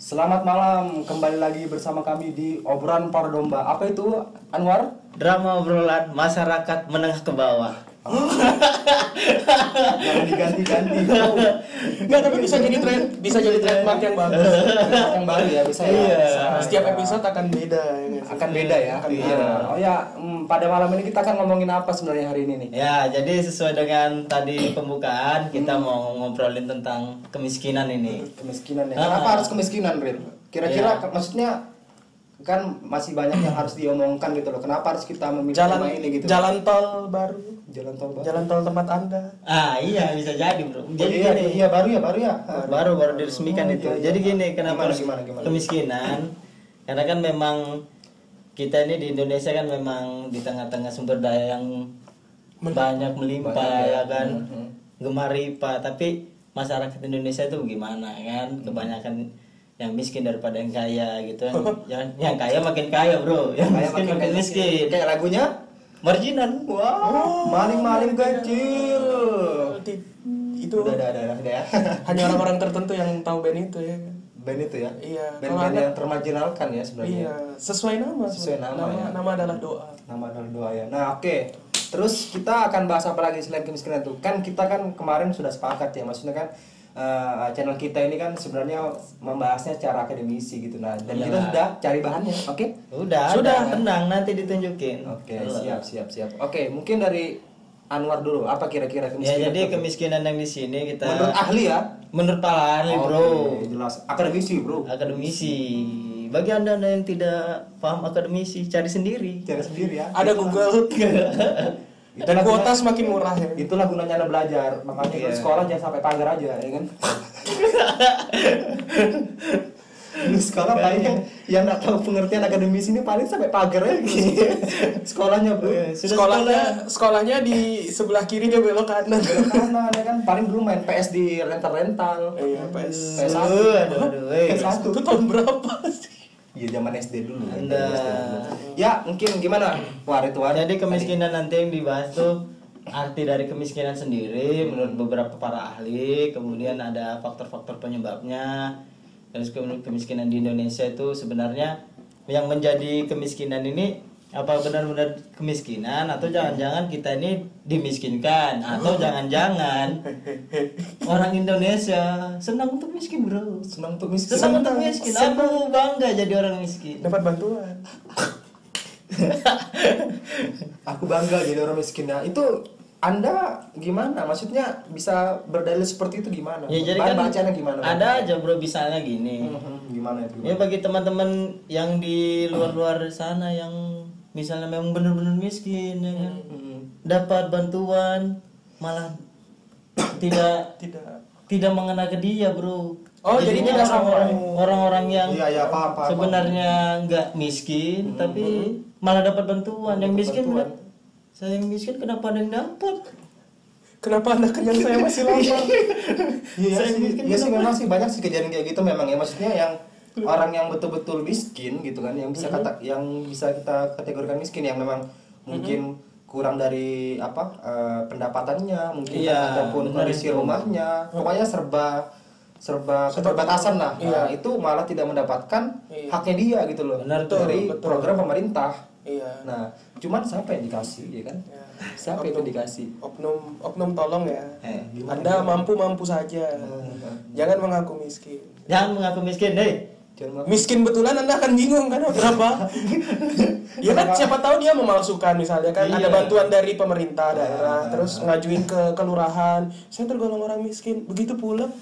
Selamat malam, kembali lagi bersama kami di obrolan para domba. Apa itu, Anwar? Drama obrolan masyarakat menengah ke bawah. Jangan diganti-ganti. Enggak, tapi bisa jadi tren, bisa jadi trademark yang bagus. yang baru ya, bisa ya. Iya. Bisa. Setiap episode akan beda ya sih? akan beda ya. Akan Iya. beda. Oh ya, mm, pada malam ini kita akan ngomongin apa sebenarnya hari ini nih? Ya, jadi sesuai dengan tadi pembukaan kita mau ngobrolin tentang kemiskinan ini. Kemiskinan ya. Ah. Kenapa harus kemiskinan, Rin? Kira-kira ke- maksudnya kan masih banyak yang harus diomongkan gitu loh. Kenapa harus kita memilih Jalan tema ini gitu? jalan tol baru, Jalan tol baru. jalan tol tempat Anda. Ah, iya bisa jadi, Bro. Oh, Jadi iya, gini, iya baru ya, baru ya. Ah. baru baru diresmikan Oh, itu. iya, iya. Jadi gini, kenapa Gimana, harus gimana, gimana? kemiskinan? Karena kan memang kita ini di Indonesia kan memang di tengah-tengah sumber daya yang banyak melimpah Banyak ya. ya kan. Mhm. Gemar ripa, tapi masyarakat Indonesia itu gimana kan? Kebanyakan yang miskin daripada yang kaya gitu kan. yang, yang kaya makin kaya, Bro. Yang Kayak miskin makin miskin. Kayak lagunya Marginan. Wow, maling-maling kecil. Itu Udah, udah, udah, udah, udah ya. hanya orang-orang tertentu yang tahu band itu ya. Band itu ya. Iya, Band-band ada- yang termarginalkan ya sebenarnya. Iya, sesuai nama. Sesuai nama, ya. Nama adalah doa. Nama adalah doa ya. Nah, oke. Terus kita akan bahas apa lagi selain kemiskinan itu? Kan kita kan kemarin sudah sepakat ya, maksudnya kan eh, channel kita ini kan sebenarnya membahasnya secara akademisi gitu nah dan kita Iyalah. sudah cari bahannya oke Udah, Sudah. ada, tenang nanti ditunjukin. oke Halo. siap siap siap oke mungkin dari Anwar dulu apa kira-kira Ya kemiskinan jadi itu? kemiskinan yang di sini kita menurut ahli ya menurut Pak ahli, Oke, Bro. jelas akademisi bro Akademisi. Bagi Anda yang tidak paham akademisi, cari sendiri. cari sendiri ya Ada Google. Dan Itulah kuota semakin murah ya. itulah gunanya anda belajar makanya Iya. ke sekolah jangan sampai pagar aja ya kan Lu sekolah paling yang yang nggak tahu pengertian akademis ini paling sampai pagar aja sekolahnya bro Iya, Sudah Sekolahnya sekolahnya di sebelah kiri dia belok kanan. Belok kanan ya kan paling dulu main PS di rental rental Iya, PS. PS1 Aduh, aduh, aduh, eh. PS1 Itu tahun berapa sih? Iya zaman SD dulu. Anda. Zaman SD dulu. Ya mungkin gimana? War itu War. Jadi kemiskinan nanti yang dibahas tuh arti dari kemiskinan sendiri menurut beberapa para ahli, kemudian ada faktor-faktor penyebabnya. Terus kemudian kemiskinan di Indonesia itu sebenarnya yang menjadi kemiskinan ini apa benar-benar kemiskinan atau jangan-jangan kita ini dimiskinkan atau jangan-jangan orang Indonesia senang untuk miskin bro senang untuk miskin. senang untuk miskin aku bangga jadi orang miskin Dapat bantuan. Aku bangga jadi orang miskin ya. Itu anda gimana? Maksudnya bisa berdalil seperti itu gimana? Ya jadi Bahan kan bacanya gimana? ada aja bro misalnya gini. Mhm, Gimana itu? Ya bagi teman-teman yang di luar-luar sana yang misalnya memang benar-benar miskin ya kan. Mhm. Dapat bantuan malah tidak Tidak. tidak mengena ke dia, Bro. Oh, jadi Jadinya tidak orang-orang orang-orang yang Iya, iya, paham, paham, sebenarnya nggak miskin tapi malah dapat bantuan. Yang miskin bantuan. saya yang miskin kenapa ada yang dapat? Kenapa anda kenyang saya masih lapar? Iya Saya sih, miskin iya sih memang sih banyak sih kejadian kayak gitu memang ya maksudnya yang orang yang betul-betul miskin gitu kan yang bisa kata yang bisa kita kategorikan miskin yang memang mungkin kurang dari apa eh, pendapatannya mungkin Iya, ataupun kondisi rumahnya pokoknya serba serba keterbatasan lah Nah, itu malah tidak mendapatkan Iya. haknya dia gitu loh Benar, dari betul, betul. program pemerintah Iya. nah cuman siapa yang dikasih ya kan Ya. siapa itu dikasih Oknum oknum tolong ya. Eh, Anda mampu mampu saja. Jangan mengaku miskin. Jangan mengaku miskin, deh. Miskin betulan Anda akan bingung kan? Berapa? ya kan siapa tahu dia memalsukan misalnya kan ada Iya. bantuan dari pemerintah daerah terus ngajuin ke kelurahan. Saya tergolong orang miskin. Begitu pulang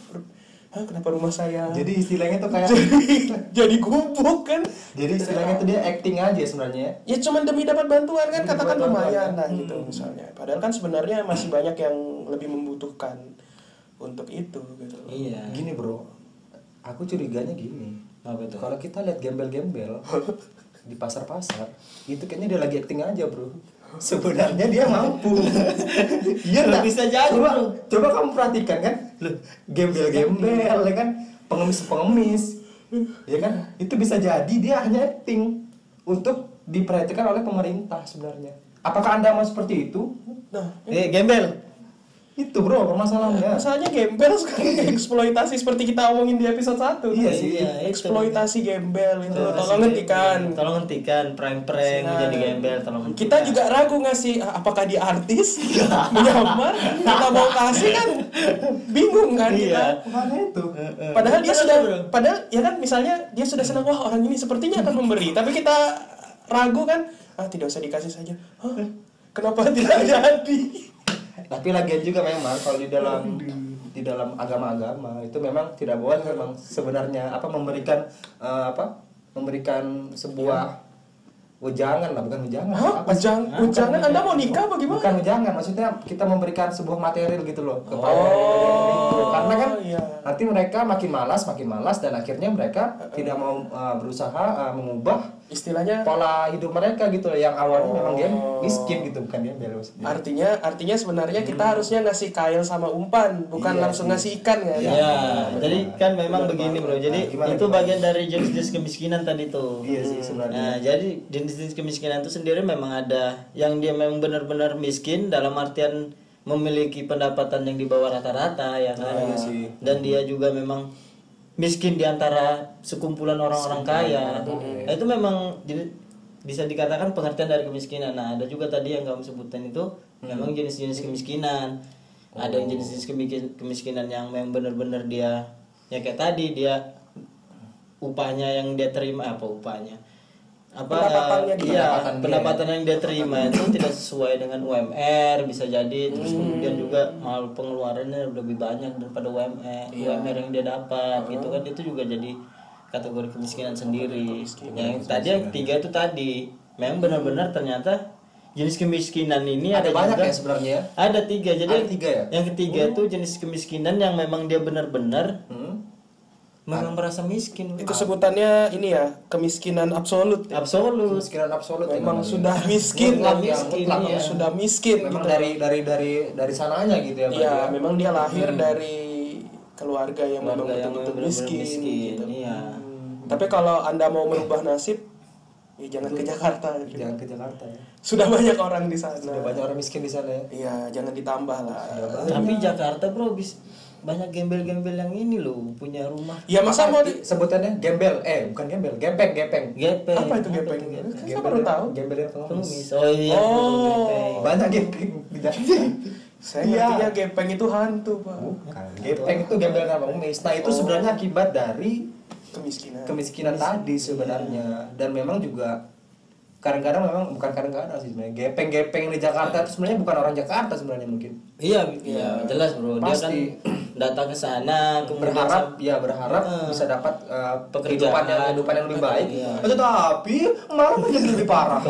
Hah, kenapa rumah saya? Jadi istilahnya tuh kayak jadi gubuk kan? Jadi istilahnya tuh dia acting aja sebenarnya. ya cuman demi dapat bantuan kan? Demi katakan lumayan ya. lah gitu misalnya. Padahal kan sebenarnya masih banyak yang lebih membutuhkan untuk itu gitu. Iya. Gini bro, aku curiganya gini. Apa itu? Kalau kita lihat gembel-gembel di pasar-pasar, itu kayaknya dia lagi acting aja bro. Sebenarnya dia mampu. Iya nggak? Bisa jadi, Coba, bro. coba kamu perhatikan kan, gembel-gembel ya kan, pengemis-pengemis, ya kan, itu bisa jadi dia hanya acting untuk diperhatikan oleh pemerintah sebenarnya. Apakah anda mau seperti itu? nah Eh, gembel. Itu bro permasalahannya. Masalahnya gembel sekarang eksploitasi seperti kita omongin di episode 1 Iya sih. Iya, itu. eksploitasi gembel itu Eksploitasi tolong hentikan. Tolong hentikan prank-prank Nah, jadi gembel tolong hentikan. kita juga ragu ngasih ah, apakah dia artis menyamar kita mau kasih kan bingung kan kita Iya. Makanya itu. padahal dia sudah bro. padahal ya kan misalnya dia sudah senang wah orang ini sepertinya akan memberi tapi kita ragu kan ah tidak usah dikasih saja Hah? kenapa tidak jadi Tapi lagian juga memang kalau di dalam di dalam agama-agama itu memang tidak boleh memang sebenarnya apa memberikan eh, apa memberikan sebuah ujangan lah bukan ujangan Hah? apa? Ujang, ujangan Anda mau nikah apa gimana? bukan ujangan maksudnya kita memberikan sebuah material gitu loh kepada Oh, itu karena kan iya. nanti mereka makin malas makin malas dan akhirnya mereka tidak mau uh, berusaha uh, mengubah Istilahnya pola hidup mereka gitu loh yang awalnya memang dia Oh. miskin gitu bukan dia belo artinya artinya sebenarnya kita harusnya ngasih kail sama umpan, bukan Iya langsung sih. ngasih ikan kan? Iya, jadi kan memang begini bro. Jadi Nah, gimana, itu gimana? bagian dari jenis-jenis kemiskinan tadi tuh. iya sih sebenarnya Nah, jadi jenis-jenis kemiskinan itu sendiri memang ada yang dia memang benar-benar miskin dalam artian memiliki pendapatan yang di bawah rata-rata ya kan. iya sih. Dan dia juga memang miskin di antara sekumpulan orang-orang kaya. Nah, itu memang jadi bisa dikatakan pengertian dari kemiskinan. Nah, ada juga tadi yang kamu sebutkan itu memang jenis-jenis kemiskinan. Ada yang jenis-jenis kemiskinan yang memang benar-benar dia ya kayak tadi dia upahnya yang dia terima apa upahnya apa Pendapatannya eh, dia. iya, Pendapatan dia. pendapatan yang dia terima itu tidak sesuai dengan UMR bisa jadi. Terus kemudian juga malah pengeluarannya lebih banyak daripada UMR UMR yang dia dapat gitu kan. Itu juga jadi kategori kemiskinan sendiri. Yang tadi yang ketiga itu tadi. Memang benar-benar ternyata jenis kemiskinan ini ada ada, banyak juga ya sebenarnya ya? Ada tiga. Jadi Ada tiga ya? yang ketiga itu jenis kemiskinan yang memang dia benar-benar hmm? Memang merasa miskin Itu sebutannya ini ya, kemiskinan absolut. ya. absolut kemiskinan absolut ya Memang namanya. sudah miskin, Mutlak ya, miskin, mutlak. iya. sudah miskin memang gitu. dari dari dari dari sananya gitu ya Iya, ya. memang dia lahir dari keluarga yang memang betul-betul miskin. miskin gitu. iya Tapi kalau anda mau merubah nasib, ya jangan ke Jakarta. gitu. jangan ke Jakarta ya Sudah banyak orang di sana. sudah banyak orang miskin di sana ya Iya, jangan ditambah lah. tapi Jakarta bro bis banyak gembel-gembel yang ini loh punya rumah Ya masa mau di sebutannya gembel eh bukan gembel gepeng gepeng. Gepeng. Apa itu gepeng? Kan saya baru tahu. gembel yang pengemis. Oh iya Oh. gepeng. banyak gepeng. Di Jakarta Saya Iya. ngertinya gepeng itu hantu, Pak. bukan. Gepeng itu gembel yang pengemis. Nah itu sebenarnya akibat dari Kemiskinan. kemiskinan tadi sebenarnya. Dan memang juga kadang-kadang memang bukan kadang-kadang sih sebenarnya. Gepeng-gepeng di Jakarta itu sebenarnya bukan orang Jakarta sebenarnya mungkin. Iya iya jelas bro. Dia kan Pasti. Datang ke sana kemudian berharap ya berharap Eh. bisa dapat uh, Pekerjaan. kehidupan yang kehidupan yang lebih baik Iya. tetapi malah menjadi lebih parah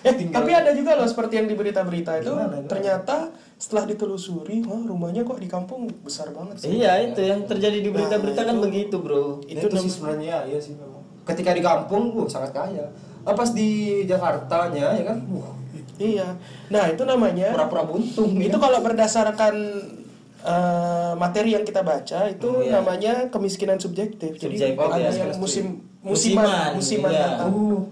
Eh, tapi ada juga loh seperti yang di berita-berita itu Gimana, gimana? ternyata setelah ditelusuri, wah rumahnya kok di kampung besar banget sih. iya itu yang terjadi di berita-berita kan begitu bro itu, sih sebenarnya iya sih memang ketika di kampung uh, sangat kaya Ah, pas di Jakartanya ya kan uh, Iya. Nah, itu namanya pura-pura buntung ya. itu kalau berdasarkan eh, materi yang kita baca itu Iya. namanya kemiskinan subjektif. Jadi Subjektif, ada ya. yang musim Musiman, musiman, musiman iya. Uh.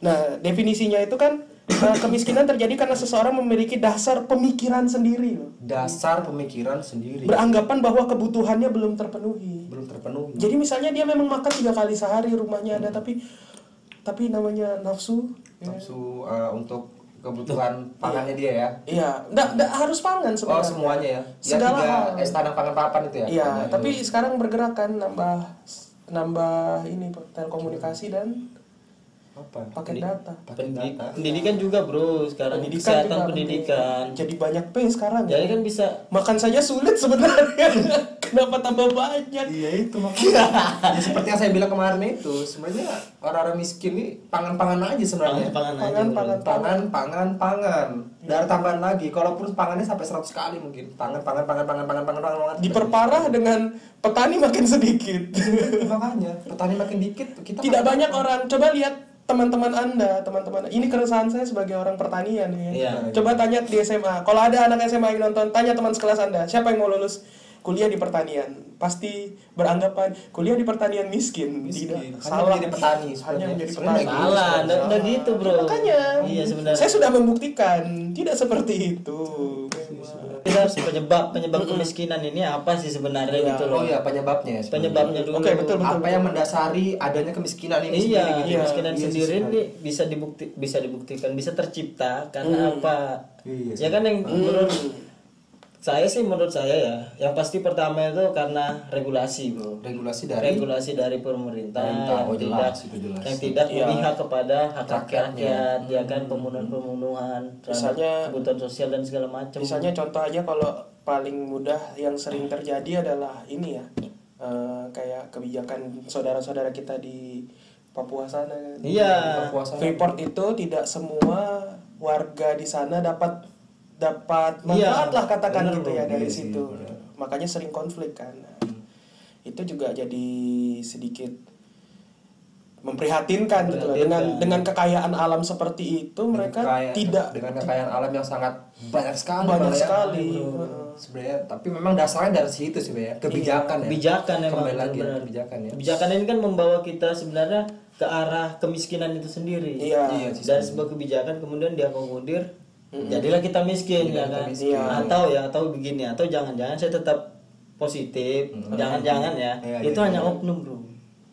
Nah, definisinya itu kan eh, kemiskinan terjadi karena seseorang memiliki dasar pemikiran sendiri loh. dasar pemikiran sendiri Beranggapan bahwa kebutuhannya belum terpenuhi. belum terpenuhi Jadi misalnya dia memang makan tiga kali sehari rumahnya ada tapi tapi namanya nafsu. ya. nafsu uh, untuk kebutuhan pangannya dia ya Iya, enggak, enggak harus pangan oh sebenarnya. semuanya ya ya Segala tiga hal. es tanam pangan papan itu ya Iya, pokoknya. tapi sekarang bergerak kan nambah nambah ini telekomunikasi dan apa paket data. Pendidik- data pendidikan juga bro sekarang Pendidikan kesehatan juga pendidikan. Jadi banyak P sekarang jadi ya. kan bisa Makan saja sulit sebenarnya. Kenapa tambah banyak? Iya itu makanya. ya seperti yang saya bilang kemarin itu, sebenarnya orang-orang miskin ini pangan-pangan aja sebenarnya. pangan aja Pangan, bro. pangan. Pangan, pangan, pangan. Dari tambahan lagi, kalaupun pangannya sampai 100 kali mungkin. Pangan, pangan, pangan, pangan, pangan, pangan, pangan, pangan. Diperparah dengan petani makin sedikit. makanya petani makin dikit, kita Tidak makin- banyak orang. Coba lihat teman-teman Anda, teman-teman. Ini keresahan saya sebagai orang pertanian ya. Iya. Coba tanya di SMA. Kalau ada anak SMA yang nonton, tanya teman sekelas Anda, siapa yang mau lulus kuliah di pertanian? Pasti beranggapan kuliah di pertanian miskin. Miskin. Tidak. Hanya Salah. menjadi petani Hanya sebenarnya. menjadi petani. salah enggak enggak gitu bro Makanya. iya sebenarnya Saya sudah membuktikan tidak seperti itu. Kita harus penyebab penyebab kemiskinan ini apa sih sebenarnya Iya. gitu Oh loh iya penyebabnya ya. sebenarnya. penyebabnya dulu Oke, betul, betul. Apa yang mendasari adanya kemiskinan ini iya sendiri gitu. kemiskinan Iya sendiri sebenarnya. ini bisa dibukti bisa dibuktikan bisa tercipta karena apa Iya ya kan yang menurut saya sih menurut saya ya yang pasti pertama itu karena regulasi bro regulasi dari regulasi dari pemerintah, Pemerintah, yang oh tidak jelas, itu jelas. yang tidak Iya. memihak kepada hak Rakyatnya. rakyat ya kan pembunuhan-pembunuhan terhadap Misalnya- kebutuhan sosial dan segala macam Misalnya contoh aja kalau paling mudah yang sering terjadi adalah ini ya eh, kayak kebijakan saudara-saudara kita di Papua sana. iya Kekuasaan. Freeport itu tidak semua warga di sana dapat dapat Iya, manfaat lah katakan bener, gitu ya dari Iya situ. bener. Makanya sering konflik kan. Nah, Itu juga jadi sedikit memprihatinkan gitu loh. dengan dengan kekayaan alam seperti itu mereka Kekayaan- tidak dengan kekayaan alam yang sangat banyak sekali banyak ya. sekali. Heeh. sebenarnya tapi memang dasarnya dari situ sih ya kebijakan ya kebijakan emang kembali lagi ya, benar-benar. kebijakan ya kebijakan ini kan membawa kita sebenarnya ke arah kemiskinan itu sendiri Iya. Iya dari sebuah kebijakan kemudian diakomodir jadilah kita miskin Jadilah ya kita kan? miskin. Iya. atau ya atau begini atau jangan-jangan saya tetap positif. Jangan-jangan ya. Iya, itu iya, hanya iya. oknum bro.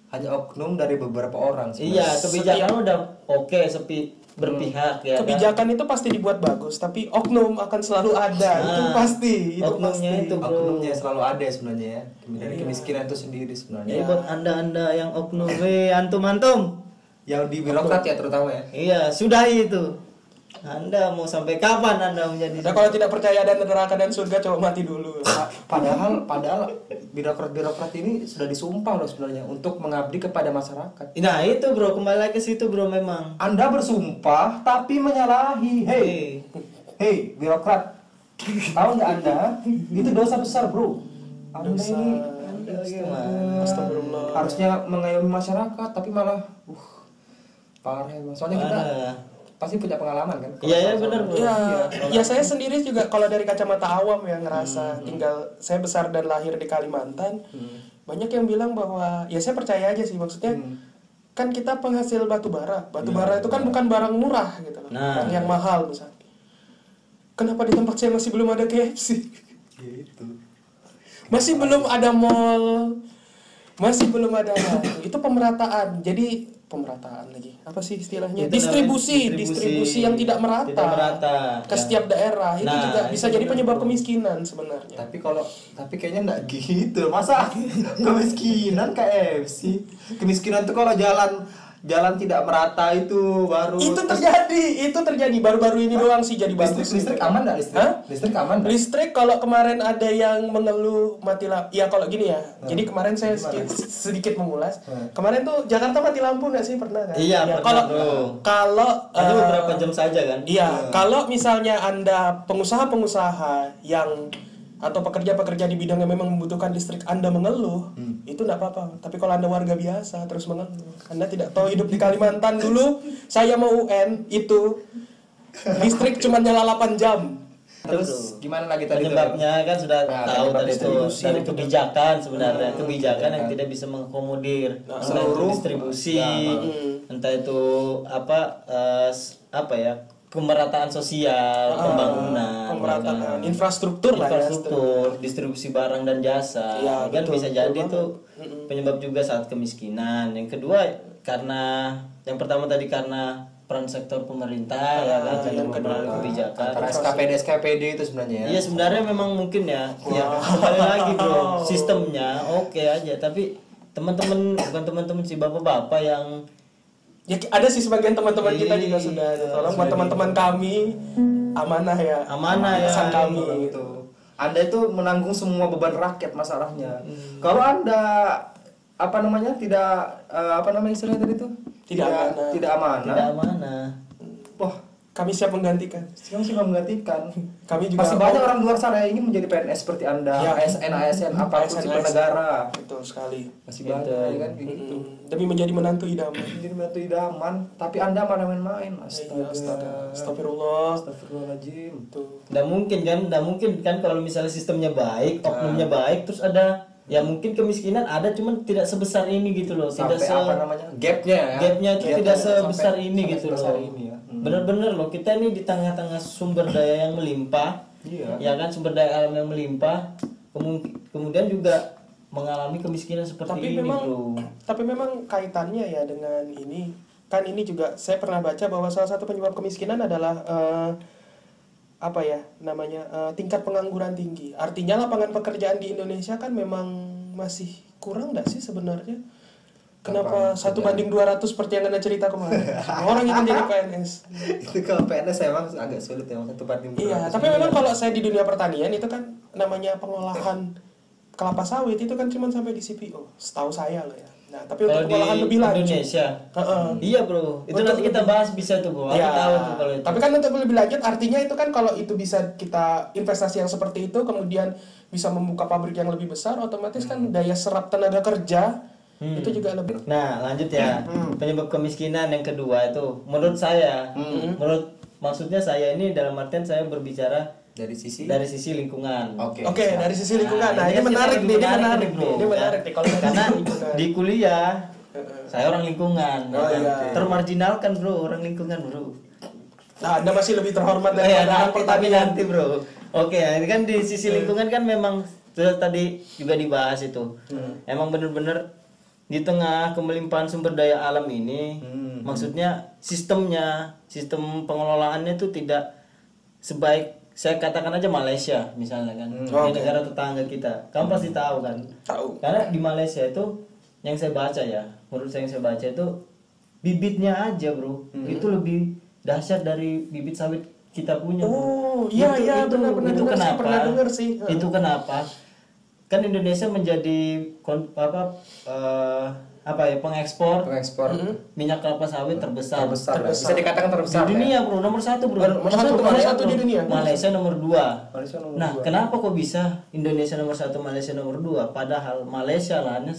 Hanya oknum dari beberapa orang sih iya kebijakan udah oke sepi berpihak ya kan? kebijakan itu pasti dibuat bagus tapi oknum akan selalu ada. Itu Nah, pasti itu oknumnya pasti itu bro. Oknumnya selalu ada sebenarnya ya. Dari Iya. kemiskinan itu sendiri sebenarnya. Jadi buat anda-anda yang oknum, weh antum-antum, yang di birokrat ya terutama ya. Iya sudahi itu. Anda mau sampai kapan anda menjadi? Nah, kalau tidak percaya ada neraka dan surga coba mati dulu Pa- padahal padahal birokrat birokrat ini sudah disumpah loh sebenarnya untuk mengabdi kepada masyarakat Nah itu bro, kembali lagi ke situ bro memang. anda bersumpah tapi menyalahi hei Hei, hei birokrat tahu nggak anda itu dosa besar bro anda Dosa. ini? Astagfirullah harusnya mengayomi masyarakat tapi malah uh parah emang. soalnya kita. Pasti punya pengalaman kan Iya ya benar bro. Ya, ya saya sendiri juga kalau dari kacamata awam ya ngerasa tinggal saya besar dan lahir di Kalimantan. Banyak yang bilang bahwa ya saya percaya aja sih maksudnya kan kita penghasil batu bara. Batu bara itu kan bukan barang murah gitu loh. Nah. Barang yang mahal misalnya. Kenapa di tempat saya masih belum ada KFC? gitu Masih belum ada mall. Masih belum ada itu pemerataan. Jadi pemerataan lagi. Apa sih istilahnya? Itu namanya distribusi, distribusi, yang tidak merata. Tidak merata. Ke Ya. setiap daerah. Itu Nah, juga bisa itu jadi penyebab bro. kemiskinan sebenarnya. tapi kalau tapi kayaknya enggak gitu masa kemiskinan KFC kemiskinan tuh kalau jalan jalan tidak merata itu baru Itu terjadi, itu terjadi baru-baru ini doang sih jadi listrik bagus. listrik aman nggak listrik Hah? listrik aman nggak Listrik kalau kemarin ada yang mengeluh mati lampu, ya kalau gini ya. Jadi kemarin saya sedikit, sedikit mengulas. Hmm. Kemarin tuh Jakarta mati lampu nggak sih pernah kan? Iya, Ya, Kalau kalau Hanya eh, beberapa jam saja kan? Iya, kalau misalnya Anda pengusaha-pengusaha yang atau pekerja-pekerja di bidang yang memang membutuhkan listrik Anda mengeluh, itu enggak apa-apa. Tapi kalau Anda warga biasa terus mengeluh, Anda tidak tahu hidup di Kalimantan dulu, saya mau UN itu listrik cuma nyala 8 jam. terus gimana lagi tadi? Penyebabnya kan sudah Nah, tahu tadi itu dari itu. kebijakan sebenarnya kebijakan yang tidak bisa mengakomodir entah itu seluruh- distribusi Ya, entah itu apa eh, s- apa ya pemerataan sosial pembangunan Pemerataan ya kan? infrastruktur ya. infrastruktur distribusi barang dan jasa Iya, kan? betul, bisa betul jadi itu penyebab juga saat kemiskinan. Yang kedua karena yang pertama tadi karena peran sektor pemerintah ya kan? Ah, yang kedua. kebijakan. Antara SKPD SKPD itu sebenarnya ya. Iya sebenarnya memang mungkin ya, ya kembali lagi bro sistemnya oke aja. Tapi teman-teman bukan teman-teman sih bapak-bapak yang Ya ada sih sebagian teman-teman kita Iya, juga sudah ada. Tolong buat teman-teman kami amanah ya. Amanah ya. Pesan kami Orang gitu. itu anda itu menanggung semua beban rakyat masalahnya Hmm. kalau anda apa namanya tidak eh, apa namanya istilahnya tadi itu Tidak amanah. tidak amanah tidak amanah wah Kami siap menggantikan. Sih nggak menggantikan? Kami juga Masih banyak orang luar sana yang ingin menjadi PNS seperti anda, Ya. ASN, ASN, apa pun ASN. sipil negara. Betul sekali. Masih banyak ya kan gitu. Mm, Demi menjadi menantu idaman. Jadi menantu idaman, tapi anda mana main-main? Iya, Astaga. astaga. Astagfirullah. Astagfirullahaladzim. Tuh. Nggak mungkin kan nggak mungkin kan kalau misalnya sistemnya baik oknumnya baik terus ada ya mungkin kemiskinan ada cuman tidak sebesar ini gitu loh tidak Sampai se apa namanya? Gapnya ya. gapnya itu tidak sampai- sebesar ini sampai gitu sebesar loh ini ya. Hmm. bener-bener loh kita ini di tengah-tengah sumber daya yang melimpah Iya. Ya kan sumber daya alam yang melimpah, kemu- kemudian juga mengalami kemiskinan seperti tapi ini, memang bro. tapi memang kaitannya ya dengan ini kan ini juga saya pernah baca bahwa salah satu penyebab kemiskinan adalah eh, apa ya namanya eh, tingkat pengangguran tinggi. Artinya lapangan pekerjaan di Indonesia kan memang masih kurang nggak sih sebenarnya? Kenapa satu banding 200 seperti yang anda cerita kemarin? Semua orang ingin jadi PNS itu kalau PNS emang agak sulit ya satu banding Iya, 200. tapi memang kalau saya di dunia pertanian itu kan namanya pengolahan kelapa sawit itu kan cuma sampai di CPO, setahu saya loh ya. Nah, tapi Kalau untuk di pengolahan lebih lanjut. Indonesia, Heeh. iya bro. Itu Untuk nanti kita bahas bisa tuh bro. Aku Ya, tahu tuh kalau itu. tapi kan untuk lebih lanjut artinya itu kan kalau itu bisa kita investasi yang seperti itu kemudian bisa membuka pabrik yang lebih besar otomatis kan Hmm. daya serap tenaga kerja itu juga lebih Nah, lanjut ya. Penyebab kemiskinan yang kedua itu menurut saya, menurut maksudnya saya ini dalam artian saya berbicara dari sisi dari sisi lingkungan. Oke. Oke, dari sisi lingkungan. Nah, ini kan kita menarik nih, ini menarik bro. nih, ini menarik nih kalau dari Karena di kuliah Heeh. saya orang lingkungan, Oh, ya kan? iya. termarginalkan bro, orang lingkungan bro. Nah, Anda masih lebih terhormat Oh, ya, daripada orang nanti, tapi pertanian. nanti bro. Oke, ini kan di sisi lingkungan kan memang sudah tadi juga dibahas itu. Emang bener-bener di tengah kemelimpahan sumber daya alam ini, Hmm. maksudnya sistemnya, sistem pengelolaannya itu tidak sebaik saya katakan aja Malaysia misalnya kan, di Oke. negara tetangga kita. Kamu pasti tahu kan? Tahu. Karena di Malaysia itu yang saya baca ya, menurut saya yang saya baca itu bibitnya aja bro, itu lebih dahsyat dari bibit sawit kita punya. bro. Oh, iya, Itu- iya, itu- benar-benar itu dengar kenapa? pernah dengar sih. Itu kenapa? Kan Indonesia menjadi kon- apa eh, apa ya pengekspor pengekspor. Minyak kelapa sawit terbesar. terbesar lah. bisa dikatakan terbesar di ya. dunia bro. Nomor satu bro. Nomor satu, nomor satu di dunia. Malaysia nomor dua. Malaysia nomor nah dua. kenapa kok bisa Indonesia nomor satu Malaysia nomor dua? Padahal Malaysia lahannya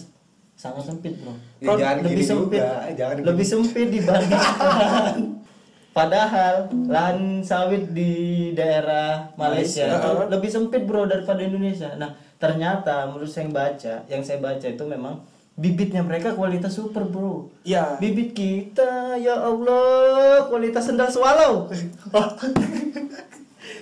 sangat sempit bro. Ya, jangan lebih gini sempit juga, jangan lebih sempit dibandingkan padahal lahan sawit di daerah Malaysia Malaysia. itu lebih sempit bro daripada Indonesia. Nah ternyata menurut saya yang baca yang saya baca itu memang bibitnya mereka kualitas super bro Iya. Bibit kita, ya Allah, kualitas sendal swallow.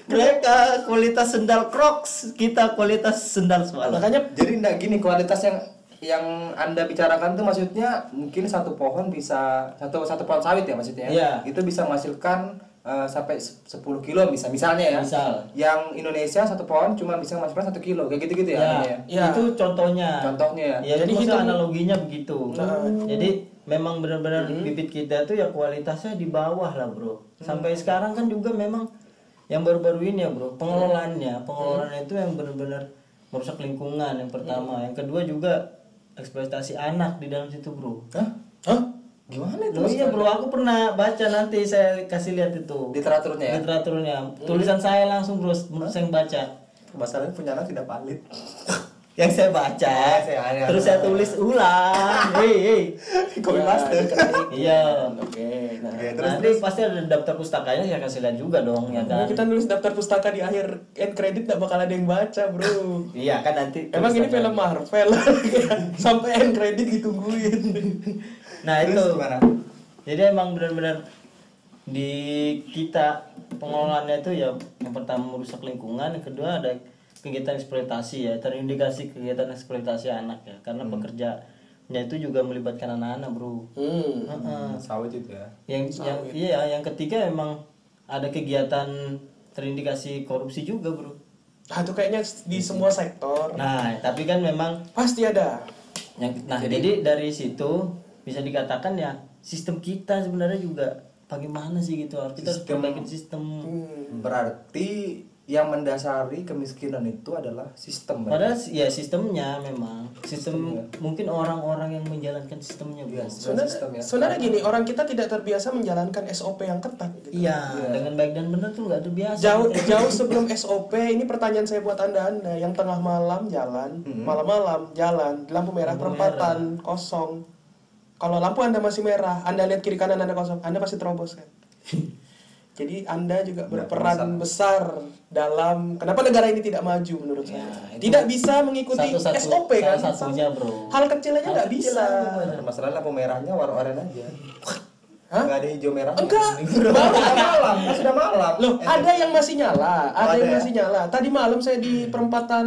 Mereka kualitas sendal Crocs, kita kualitas sendal swallow. Makanya Jadi enggak gini kualitas yang yang anda bicarakan tuh maksudnya mungkin satu pohon bisa satu satu pohon sawit ya maksudnya Iya. itu bisa menghasilkan eh, sampai se- 10 kilo bisa misalnya ya Misal. yang Indonesia satu pohon cuma bisa menghasilkan satu kilo kayak gitu gitu ya, Ya, artinya ya? Ya. itu contohnya. contohnya ya Ya, Jadi itu analoginya begitu. Nah. Jadi memang benar-benar bibit kita tuh ya kualitasnya di bawah lah, Bro. Sampai sekarang kan juga memang yang baru-baru ini ya, Bro, pengelolaannya, pengelolaannya itu yang benar-benar merusak lingkungan yang pertama. Yang kedua juga eksploitasi anak di dalam situ, Bro. Hah? Hah? Gimana itu Oh iya bro, aku pernah baca nanti saya kasih lihat itu literaturnya ya literaturnya. Tulisan saya langsung bro, menurut saya yang baca. masalahnya punya anak tidak valid Yang saya baca, Ah, saya- terus saya tulis ulang. Hei, hei. Copy paste. Iya. Oke. Nah, terus Nanti pasti ada daftar pustakanya saya kasih lihat juga dong ya kan. kita nulis daftar pustaka di akhir end credit gak bakal ada yang baca, Bro. Iya kan nanti. Emang ini film Marvel sampai end credit ditungguin. Nah Terus itu. gimana? Jadi emang benar-benar di kita pengelolaannya itu ya yang pertama merusak lingkungan, yang kedua ada kegiatan eksploitasi ya, terindikasi kegiatan eksploitasi anak ya, karena pekerjanya itu juga melibatkan anak-anak bro. Hmm. Heeh. sawit itu ya Yang yang iya yang ketiga emang ada kegiatan terindikasi korupsi juga bro. Nah, itu kayaknya di semua sektor Nah tapi kan memang pasti ada. yang nah jadi, dari situ bisa dikatakan ya sistem kita sebenarnya juga bagaimana sih gitu kita harus Sistem- Hmm. berarti yang mendasari kemiskinan itu adalah sistem padahal si- ya sistemnya memang sistem mungkin orang-orang yang menjalankan sistemnya Iya, bro Sebenarnya, sistem ya. sebenarnya gini, orang kita tidak terbiasa menjalankan SOP yang ketat. Gitu. iya dengan baik dan benar tuh nggak terbiasa Jauh gitu. jauh sebelum SOP, ini pertanyaan saya buat anda anda yang tengah malam jalan, malam-malam jalan, lampu merah perempatan kosong. Kalau lampu anda masih merah, anda lihat kiri kanan anda kosong, anda pasti terobos kan. Jadi anda juga berperan besar dalam kenapa negara ini tidak maju menurut Ya, saya. Tidak bisa mengikuti satu-satu- SOP kan. satunya, bro. Hal kecil aja nggak bisa. aja, bener. masalah lampu merahnya warna oranye aja Hah? Nggak ada hijau merah. Enggak. Baru sudah malam, kan sudah malam. Loh, Eh, ada yang masih nyala, ada, ada yang ya? masih nyala. Tadi malam saya di perempatan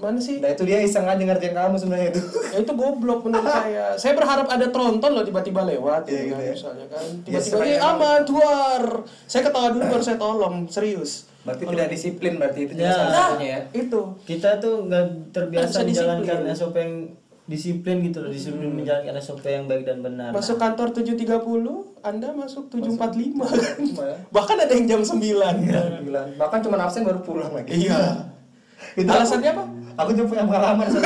mana sih? Nah itu dia iseng aja ngerjain kamu sebenarnya itu. Ya itu goblok menurut saya. Saya berharap ada tronton loh tiba-tiba lewat Iya, gitu kan, ya. misalnya kan. Ya, Tiba-tiba sebenarnya "Eh, aman, keluar. Saya ketawa dulu baru saya tolong, serius. Berarti tidak disiplin berarti itu Ya. salah Nah, satunya ya. itu. kita tuh nggak terbiasa menjalankan disiplin. SOP yang disiplin gitu loh disiplin menjalankan SOP yang baik dan benar Masuk kantor 7.30, Anda masuk 7.45 kan. ya. Bahkan ada yang jam 9. Gila. Bahkan cuma absen baru pulang lagi. Iya. Itu Alasannya apa? Aku juga punya pengalaman.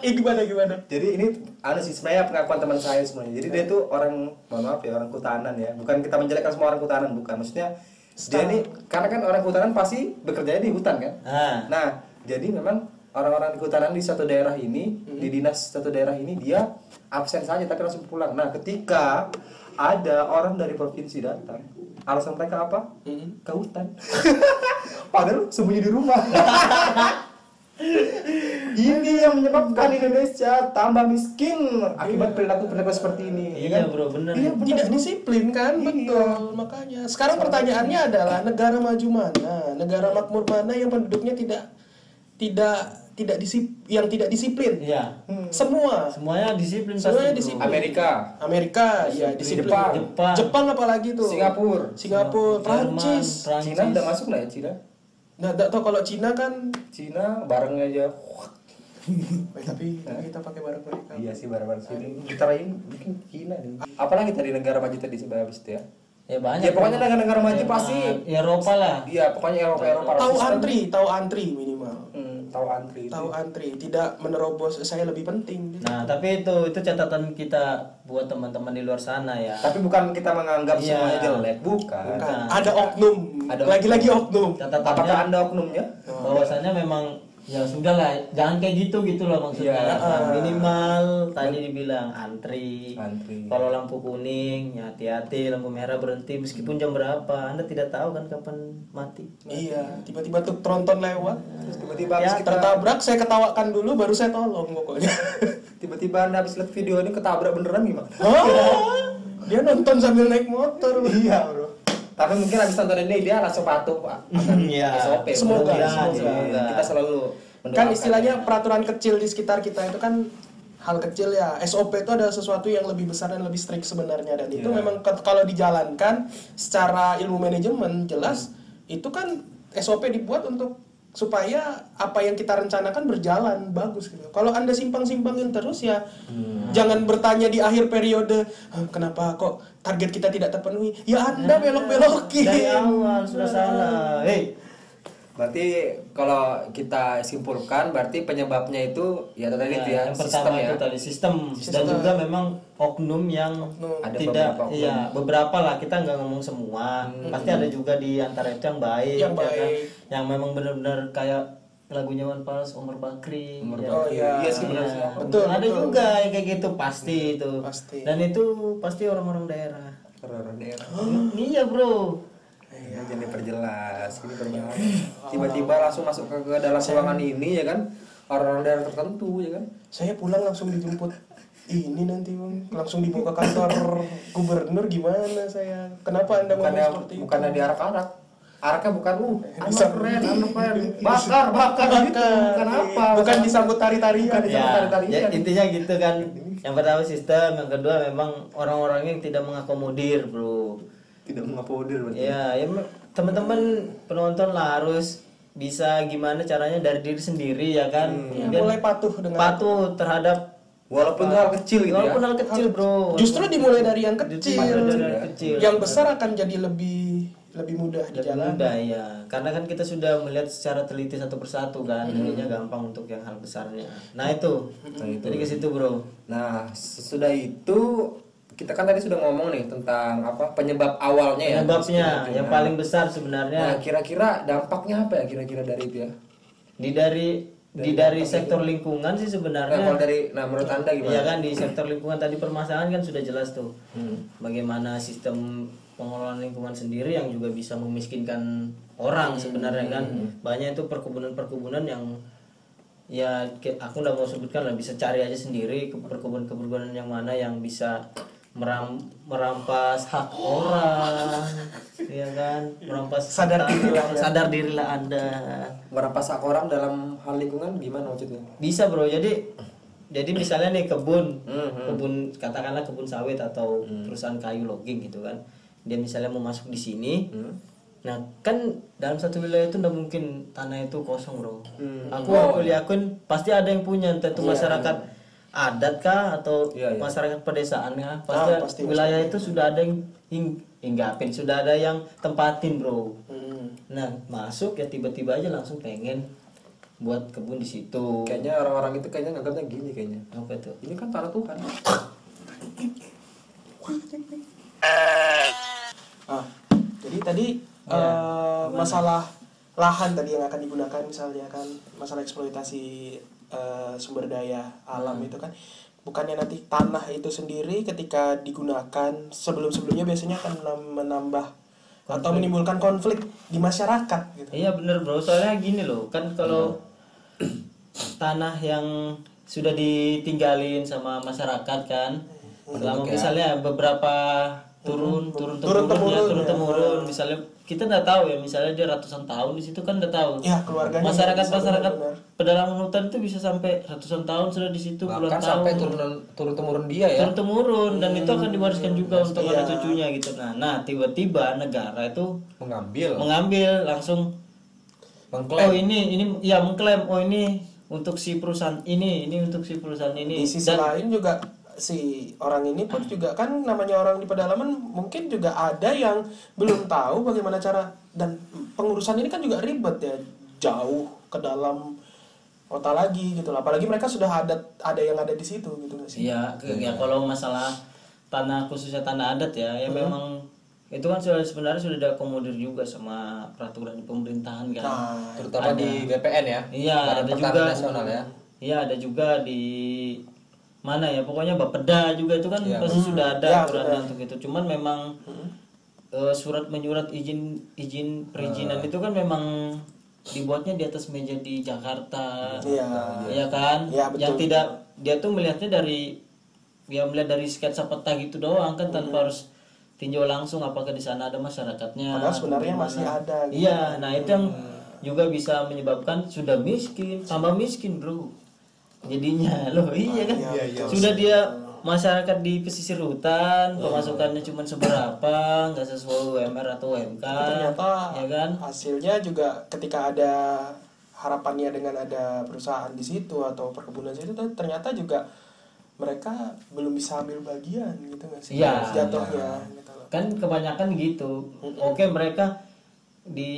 Eh gimana gimana? Jadi ini ada sih sebenarnya pengakuan teman saya sebenarnya. Jadi dia tuh orang mohon maaf ya orang kutanan ya. Bukan kita menjelekkan semua orang kutanan bukan. Maksudnya dia ini karena kan orang kutanan pasti bekerjanya di hutan kan. nah Nah, jadi memang orang-orang di kehutanan di satu daerah ini, di dinas satu daerah ini dia absen saja tapi langsung pulang. Nah, ketika ada orang dari provinsi datang, alasan mereka apa? Mm. Ke hutan. Padahal sembunyi di rumah. ini yang menyebabkan Indonesia tambah miskin akibat perilaku-perilaku seperti ini. ya iya kan? bro bener Iya, benar. Tidak disiplin kan, Iya. betul. Makanya sekarang pertanyaannya adalah negara maju mana, negara makmur mana yang penduduknya tidak tidak tidak disip, yang tidak disiplin. iya Semua. semuanya disiplin Semuanya disiplin. Amerika, Amerika ya disiplin. Jepang. Jepang. Jepang apalagi tuh? Singapura, Singapura, Jerman, Prancis. Prancis. Cina udah masuk nggak ya Cina? Nah, tak tahu kalau Cina kan Cina bareng aja. eh, tapi kita pakai barang mereka. Iya sih bareng-bareng sini. Kita lain bikin Cina nih. Apalagi tadi negara maju tadi sebenarnya habis itu ya. ya banyak Ya pokoknya negara-negara maju Jerman, pasti Eropa lah Iya, pokoknya Eropa Eropa Tahu antri, tahu antri minimal. Tahu antri. itu. Tahu antri, tidak menerobos saya lebih penting. nah tapi itu itu catatan kita buat teman-teman di luar sana ya Tapi bukan kita menganggap Iya. semuanya jelek, bukan. Bukan. Ada oknum. Ada Lagi-lagi oknum. Apakah catatannya Anda oknumnya? bahwasannya memang ya sudah lah jangan kayak gitu gitu loh maksudnya Iya. Nah, minimal tadi dibilang antri Antri. kalau lampu kuning ya hati-hati lampu merah berhenti meskipun jam berapa anda tidak tahu kan kapan mati Iya, tiba-tiba tuh tronton lewat. Terus tiba-tiba Ya, habis kita tertabrak, saya ketawakan dulu, baru saya tolong pokoknya. tiba-tiba Anda habis lihat video ini ketabrak beneran gimana? Oh, dia nonton sambil naik motor. iya. Tapi mungkin habis nonton ini dia langsung patuh, Pak. Akan Iya. SOP. Semoga, mudah-mudahan. semoga. Kita selalu. Kan istilahnya peraturan kecil di sekitar kita itu kan hal kecil ya. SOP itu adalah sesuatu yang lebih besar dan lebih strict sebenarnya dan itu Iya. memang kalau dijalankan secara ilmu manajemen jelas itu kan SOP dibuat untuk supaya apa yang kita rencanakan berjalan bagus gitu. Kalau Anda simpang-simpangin terus ya jangan bertanya di akhir periode "Hah, kenapa kok target kita tidak terpenuhi. Ya Anda belok-belokin. dari awal sudah salah hei Berarti kalau kita simpulkan berarti penyebabnya itu ya tadi itu ya yang sistem pertama ya. itu tadi sistem, dan juga memang oknum yang Ada tidak beberapa oknum. iya beberapa lah kita nggak ngomong semua pasti ada juga di antara itu yang baik Yang ya kan? Yang memang benar-benar kayak lagunya Wan Fals Omar Bakri Umur ya. Oh, iya. Iya sih. Iya. Betul, ada betul. juga yang kayak gitu pasti itu Pasti. dan itu pasti orang-orang daerah Orang daerah. iya bro Ya, jadi perjelas ini berbahaya. Tiba-tiba langsung masuk ke, ke dalam ruangan ini ya kan orang-orang daerah tertentu ya kan. Saya pulang langsung dijemput ini nanti bang langsung dibawa ke kantor gubernur gimana saya kenapa anda Bukannya seperti itu bukannya diarak-arak. Araknya bukan uh, anu keren, anu keren, bakar, bakar gitu, bukan apa. bukan disambut tari-tarian Bukan disambut ya, tari-tarian. ya, intinya gitu kan. Yang pertama sistem yang kedua memang orang-orang yang tidak mengakomodir bro. Tidak mengapodir berarti. ya ya me- teman-teman penonton lah harus bisa gimana caranya dari diri sendiri ya kan? Ya, Kemudian mulai patuh dengan patuh terhadap Walaupun hal kecil gitu ya. walaupun hal kecil bro. Justru dimulai dari yang kecil. dari yang kecil. Yang besar akan jadi lebih lebih mudah di lebih jalan mudah ya karena kan kita sudah melihat secara teliti satu persatu kan jadinya gampang untuk yang hal besarnya nah itu Nah, itu. jadi ke situ bro Nah, sesudah itu kita kan tadi sudah ngomong nih tentang apa penyebab awalnya ya. penyebabnya miskin itu. yang Nah, paling besar Nah, sebenarnya kira-kira dampaknya apa ya kira-kira dari itu ya? di dari di dari sektor lingkungan sih Nah, sebenarnya kalau dari nah menurut Anda gimana? Iya kan di sektor lingkungan tadi permasalahan kan sudah jelas tuh. Hmm. Bagaimana sistem pengelolaan lingkungan sendiri yang juga bisa memiskinkan orang sebenarnya kan. Banyak itu perkebunan-perkebunan yang ya aku udah mau sebutkan lah bisa cari aja sendiri ke perkebunan-perkebunan yang mana yang bisa meram, merampas hak orang, ya kan, merampas Sadar harta- dirilah ya. sadar dirilah anda. merampas hak orang dalam hal lingkungan gimana maksudnya Bisa bro, jadi jadi misalnya nih kebun, Mhm. kebun katakanlah kebun sawit atau perusahaan kayu logging gitu kan, dia misalnya mau masuk di sini, nah kan dalam satu wilayah itu nggak mungkin tanah itu kosong bro. Aku aku yakin pasti ada yang punya, entah itu masyarakat adat kah atau Iya, iya. masyarakat pedesaan kah, pasti, Ah, pasti, wilayah itu sudah ada yang hing- hinggapin, sudah ada yang tempatin bro. Hmm. Nah masuk ya tiba-tiba aja langsung pengen buat kebun di situ. kayaknya orang-orang itu kayaknya nganggapnya gini kayaknya apa itu? ini kan tanah Tuhan Ah, jadi tadi Ya, eh, masalah lahan tadi yang akan digunakan misalnya kan masalah eksploitasi eh, sumber daya alam Hmm. itu kan bukannya nanti tanah itu sendiri ketika digunakan sebelum-sebelumnya biasanya akan menam- menambah atau menimbulkan konflik di masyarakat gitu. Iya bener bro, soalnya gini loh, kan kalau tanah yang sudah ditinggalin sama masyarakat kan, selama misalnya beberapa turun turun Turun temurun ya temurun, turun ya. temurun, misalnya kita nggak tahu ya, misalnya dia ratusan tahun di situ kan nggak tahu. Ya, keluarganya masyarakat bisa masyarakat pedalaman hutan itu bisa sampai ratusan tahun sudah di situ bahkan tahun. sampai turunan turun temurun dia ya turun temurun dan itu akan diwariskan juga untuk Iya. anak cucunya gitu. Nah, nah tiba-tiba negara itu mengambil mengambil langsung mengklaim Oh ini ini ya mengklaim oh ini untuk si perusahaan ini ini untuk si perusahaan ini Di sisi lain juga si orang ini pun juga kan namanya orang di pedalaman mungkin juga ada yang belum tahu bagaimana cara dan pengurusan ini kan juga ribet ya jauh ke dalam kota lagi gitu lah. Apalagi mereka sudah ada ada yang ada di situ gitu nggak sih? Iya, ya kalau masalah tanah khususnya tanah adat ya, ya memang itu kan sudah sebenarnya sudah diakomodir juga sama peraturan di pemerintahan kan. nah terutama di BPN ya Iya, ada juga. Nasional ya. Iya, ada juga di mana ya? Pokoknya Bapeda juga itu kan Iya. pasti sudah ada Iya, aturannya untuk itu. Cuman memang eh, surat menyurat izin izin perizinan itu kan memang dibuatnya di atas meja di Jakarta. Iya. Iya kan? Iya, betul. Yang tidak dia tuh melihatnya dari ya melihat dari sketsa peta gitu doang kan tanpa harus tinjau langsung apakah di sana ada masyarakatnya. Padahal sebenarnya masih ada gitu. Iya, nah itu yang juga bisa menyebabkan sudah miskin, tambah miskin, Bro. Jadinya loh, iya kan? Sudah dia masyarakat di pesisir hutan, pemasukannya cuma seberapa, nggak sesuai UMR atau UMK. ternyata ya kan? hasilnya juga ketika ada harapannya dengan ada perusahaan di situ atau perkebunan situ tuh ternyata juga mereka belum bisa ambil bagian gitu nggak sih Iya. jatuhnya gitu loh. kan kebanyakan gitu oke mereka di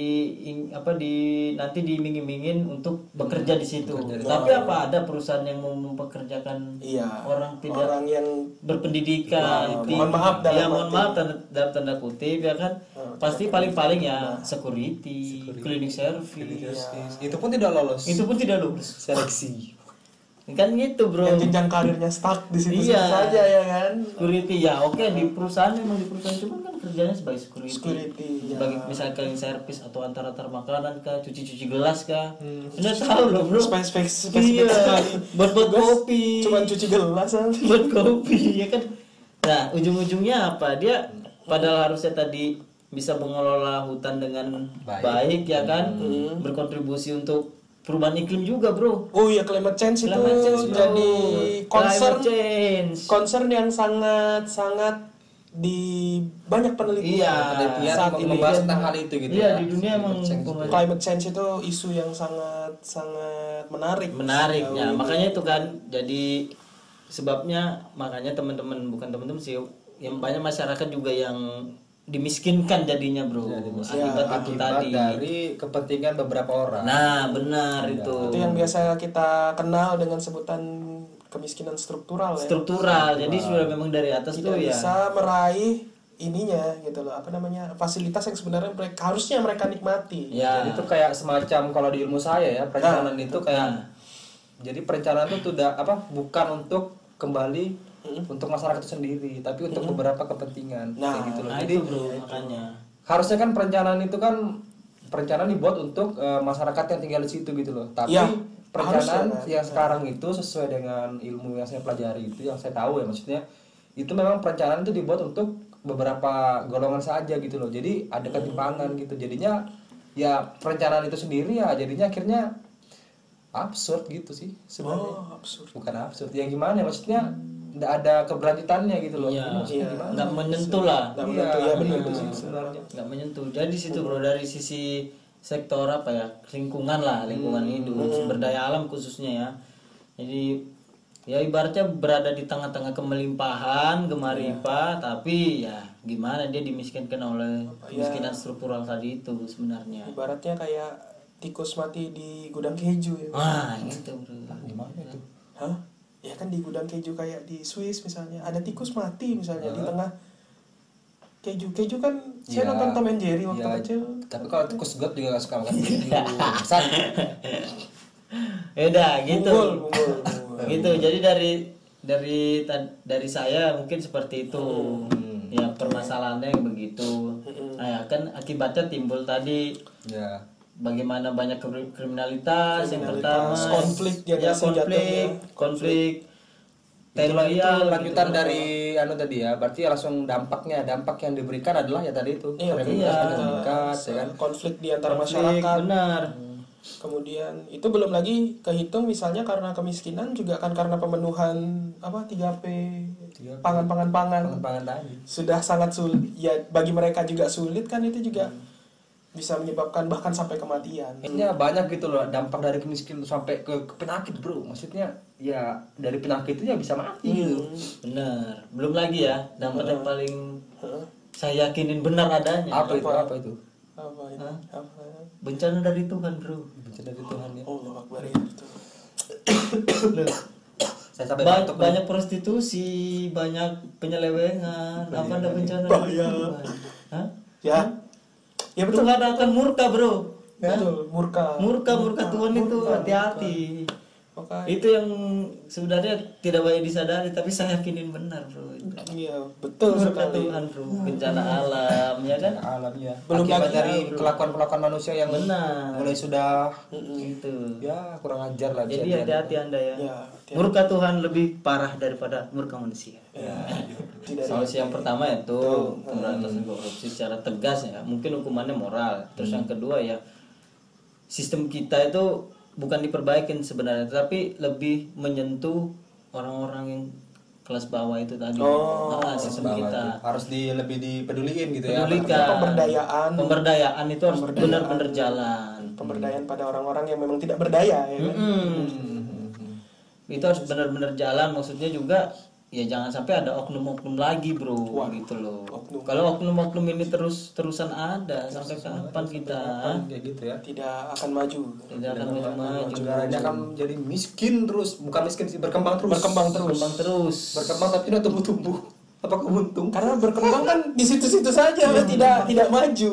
ing- apa di nanti diiming-imingin untuk bekerja di situ. Tapi apa ada perusahaan yang mau mempekerjakan iya. orang tidak orang yang berpendidikan? Mohon maaf dalam ya mohon maaf tanda, dalam tanda kutip ya kan? Pasti paling-paling ya security, cleaning service. Itu pun tidak lolos. Itu pun tidak lulus seleksi kan gitu bro yang jenjang karirnya stuck di situ Iya. saja ya kan security ya oke di perusahaan memang di perusahaan cuman kan kerjanya sebagai security, security ya. sebagai misalnya cleaning service atau antar-antar makanan kah cuci-cuci gelas kah Hmm. anda tahu loh bro spesifik spesifik iya sekali buat buat kopi cuman cuci gelas aja. buat kopi ya kan nah ujung-ujungnya apa dia padahal harusnya tadi bisa mengelola hutan dengan baik, Baik. ya kan Hmm. berkontribusi untuk perubahan iklim juga bro. Oh iya climate change itu Climate change, bro. jadi concern Climate change. concern yang sangat sangat di banyak penelitian Iya, penelitian saat ini membahas tentang hal itu gitu iya ya. di dunia emang pembahasan- climate change itu isu yang sangat sangat menarik. Menarik ya. Makanya itu kan jadi sebabnya makanya teman-teman bukan teman-teman sih yang banyak masyarakat juga yang dimiskinkan jadinya bro. Akibat itu Iya, akibat tadi. dari kepentingan beberapa orang. Nah benar itu. Itu yang biasa kita kenal dengan sebutan kemiskinan struktural ya. Struktural. Jadi sudah memang dari atas tidak tuh ya. bisa meraih ininya gitu loh. Apa namanya? Fasilitas yang sebenarnya mereka harusnya mereka nikmati. Ya. Jadi itu kayak semacam kalau di ilmu saya ya perencanaan itu kayak jadi perencanaan itu tidak apa bukan untuk kembali untuk masyarakat itu sendiri tapi untuk beberapa kepentingan Nah, kayak gitu loh. nah Jadi itu bro makanya. harusnya kan perencanaan itu kan perencanaan dibuat untuk eh, masyarakat yang tinggal di situ gitu loh. Tapi Iya, perencanaan harusnya, yang sekarang itu sesuai dengan ilmu yang saya pelajari itu yang saya tahu ya maksudnya itu memang perencanaan itu dibuat untuk beberapa golongan saja gitu loh. Jadi ada ketimpangan gitu. Jadinya ya perencanaan itu sendiri ya jadinya akhirnya absurd gitu sih sebenarnya. Oh, absurd. bukan absurd ya gimana ya maksudnya nggak ada keberlanjutannya gitu loh. Iya. Iya. gimana nggak menyentuh lah. Nggak menentu, ya benar itu sih sebenarnya. Nggak menyentuh. Jadi situ bro dari sisi sektor apa ya? Lingkungan lah lingkungan hidup sumber daya alam khususnya ya. Jadi ya ibaratnya berada di tengah-tengah kemelimpahan gemaripa tapi ya gimana dia dimiskinkan oleh kemiskinan struktural tadi itu sebenarnya. Ibaratnya kayak tikus mati di gudang keju ya. wah gitu bro. Gimana itu? Hah? Ya kan di gudang keju kayak di Swiss misalnya ada tikus mati misalnya di tengah. Keju. Keju kan saya Ya, nonton Tom and Jerry waktu ya, kecil. tapi kalau tikus got juga gak suka makan Sat. beda gitu. Bunggul, bunggul, bunggul. gitu jadi dari dari dari saya mungkin seperti itu. Ya permasalahannya yang begitu. Nah ya kan akibatnya timbul tadi. Ya bagaimana banyak kri- kriminalitas, yang pertama konflik dia ya ngasih konflik jatuhnya. konflik teritorial lanjutan gitu. dari anu tadi ya, berarti ya langsung dampaknya, dampak yang diberikan adalah ya tadi itu Iya, kriminalitas iya. meningkat, ya kan? konflik di antara konflik masyarakat. benar Kemudian itu belum lagi kehitung misalnya karena kemiskinan juga kan karena pemenuhan apa 3P, pangan-pangan pangan Pengembangan tadi. sudah sangat sulit ya bagi mereka juga sulit kan itu juga bisa menyebabkan bahkan sampai kematian. Maksudnya banyak gitu loh dampak dari kemiskinan sampai ke, ke penyakit bro. Maksudnya ya dari penyakit itu ya bisa mati gitu. benar belum lagi ya dampak yang paling Hah? saya yakinin benar adanya Apa itu? Apa itu? Apa itu? Apa? bencana dari Tuhan bro Bencana dari Tuhan ya. Allah Akbar itu. Saya sampai Ba- batuk. banyak prostitusi banyak penyelewengan apa ada bencana Bahaya. Hah? Ya. Ya betul. Tuhan akan murka bro. Betul, murka. murka murka Tuhan itu hati-hati. itu yang sebenarnya tidak banyak disadari tapi saya yakinin benar bro itu. iya, betul sekali. Tuhan bro bencana alam ya kan alam ya. Belum Akibat lagi- dari kelakuan-kelakuan manusia yang benar mulai sudah gitu ya kurang ajar lah jadi hati-hati anda ya Ya, hati-hati. murka Tuhan lebih parah daripada murka manusia Ya, tidak Solusi yang pertama itu pemberantasan korupsi secara tegas ya. Mungkin hukumannya moral. Terus yang kedua ya sistem kita itu bukan diperbaikin sebenarnya, tapi lebih menyentuh orang-orang yang kelas bawah itu tadi. Ah, sistem kita. harus di lebih dipeduliin gitu ya. Pedulikan. pemberdayaan. Pemberdayaan itu harus benar-benar jalan. pemberdayaan pada orang-orang yang memang tidak berdaya ya kan? Mm-mm. Itu harus benar-benar jalan. Maksudnya juga ya jangan sampai ada oknum-oknum lagi bro gitu loh. Kalau oknum-oknum ini terus terusan ada sampai kapan kita kayak gitu ya. tidak akan maju tidak akan maju-maju Negara ini akan jadi miskin terus, bukan miskin sih berkembang terus. berkembang terus berkembang terus. Berkembang tapi tidak tumbuh-tumbuh. Apa keuntung? karena berkembang kan di situ-situ saja tidak tidak maju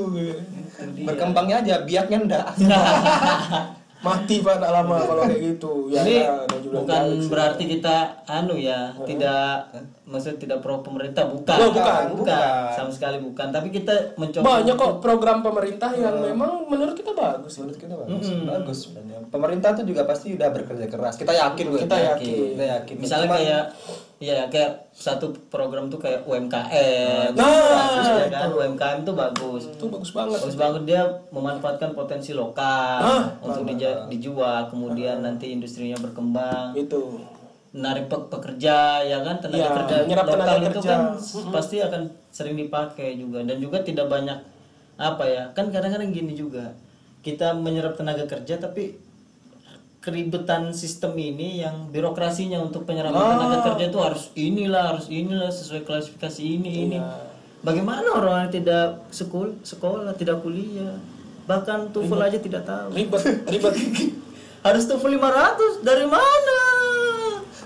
Berkembangnya aja, biaknya enggak. mati pak tak lama kalau kayak gitu ya Ini ya, juga bukan jauh sih. berarti kita anu ya, tidak maksud tidak pro pemerintah bukan. Oh, bukan, bukan, sama sekali bukan. Tapi kita mencoba banyak kok program pemerintah yang memang menurut kita bagus Menurut kita bagus, bagus sebenarnya. Pemerintah tuh juga pasti udah bekerja keras. Kita yakin gue. Kita yakin. Kita yakin. misalnya Cuman- kayak ya kayak satu program tuh kayak UMKM Nah, bagus ya kan UMKM tuh bagus. Itu bagus banget bagus banget dia memanfaatkan potensi lokal Ah, untuk dija- dijual kemudian nanti industrinya berkembang. Itu. Menarik pe- pekerja ya kan? Tenaga Ya, kerja lokal tenaga itu kerja. kan pasti akan sering dipakai juga. Dan juga tidak banyak apa ya kan kadang-kadang gini juga. Kita menyerap tenaga kerja tapi keribetan sistem ini yang birokrasinya untuk penyerapan Ah. tenaga kerja itu harus inilah harus inilah sesuai klasifikasi ini ini. Iya. bagaimana orang yang tidak sekolah sekolah tidak kuliah? Bahkan TOEFL aja tidak tahu. Ribet ribet. Harus TOEFL 500 dari mana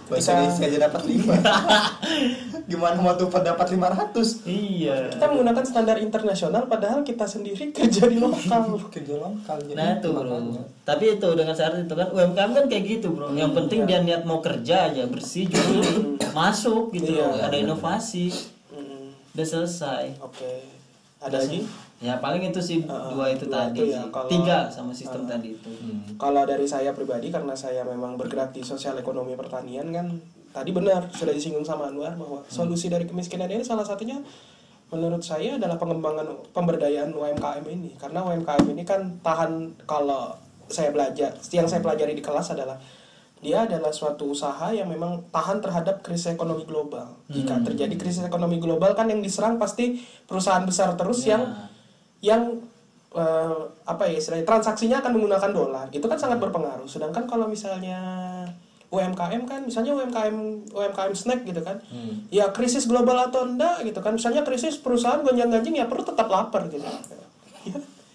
bahasa Indonesia aja dapat 5. Gimana mau tuh dapat 500? iya kita menggunakan standar internasional padahal kita sendiri kerja di lokal Kerja lokal jadi. Nah itu bro. Tapi itu dengan syarat itu kan UMKM kan kayak gitu bro. Yang penting dia niat mau kerja aja bersih jujur masuk gitu loh. Ada inovasi. Mm, Udah selesai. oke ada lagi Ya paling itu sih dua itu dua tadi itu ya, kalau- Tiga sama sistem tadi itu. Kalau dari saya pribadi karena saya memang bergerak di sosial ekonomi pertanian kan tadi benar sudah disinggung sama Anwar bahwa solusi dari kemiskinan ini salah satunya menurut saya adalah pengembangan pemberdayaan UMKM ini. Karena UMKM ini kan tahan kalau saya belajar yang saya pelajari di kelas adalah dia adalah suatu usaha yang memang tahan terhadap krisis ekonomi global. Jika terjadi krisis ekonomi global kan yang diserang pasti perusahaan besar terus yang yang eh, apa ya istilahnya transaksinya akan menggunakan dolar. Itu kan sangat berpengaruh. Sedangkan kalau misalnya UMKM kan misalnya UMKM UMKM snack gitu kan. Ya krisis global atau enggak gitu kan. Misalnya krisis perusahaan gonjang-ganjing ya perlu tetap lapar gitu. Ya.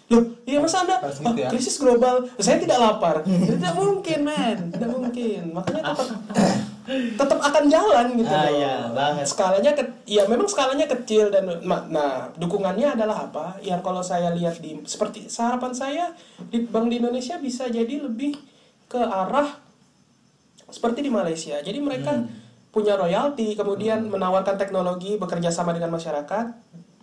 Loh, iya masa Anda "Ah, gitu ya? krisis global, saya tidak lapar. tidak mungkin, men. Tidak mungkin. Makanya tetap tetap akan jalan gitu Ah, loh. iya, banget. Skalanya ke, ya memang skalanya kecil dan nah, dukungannya adalah apa? Yang kalau saya lihat di seperti harapan saya di Bank di Indonesia bisa jadi lebih ke arah seperti di Malaysia. Jadi mereka punya royalti, kemudian menawarkan teknologi bekerja sama dengan masyarakat.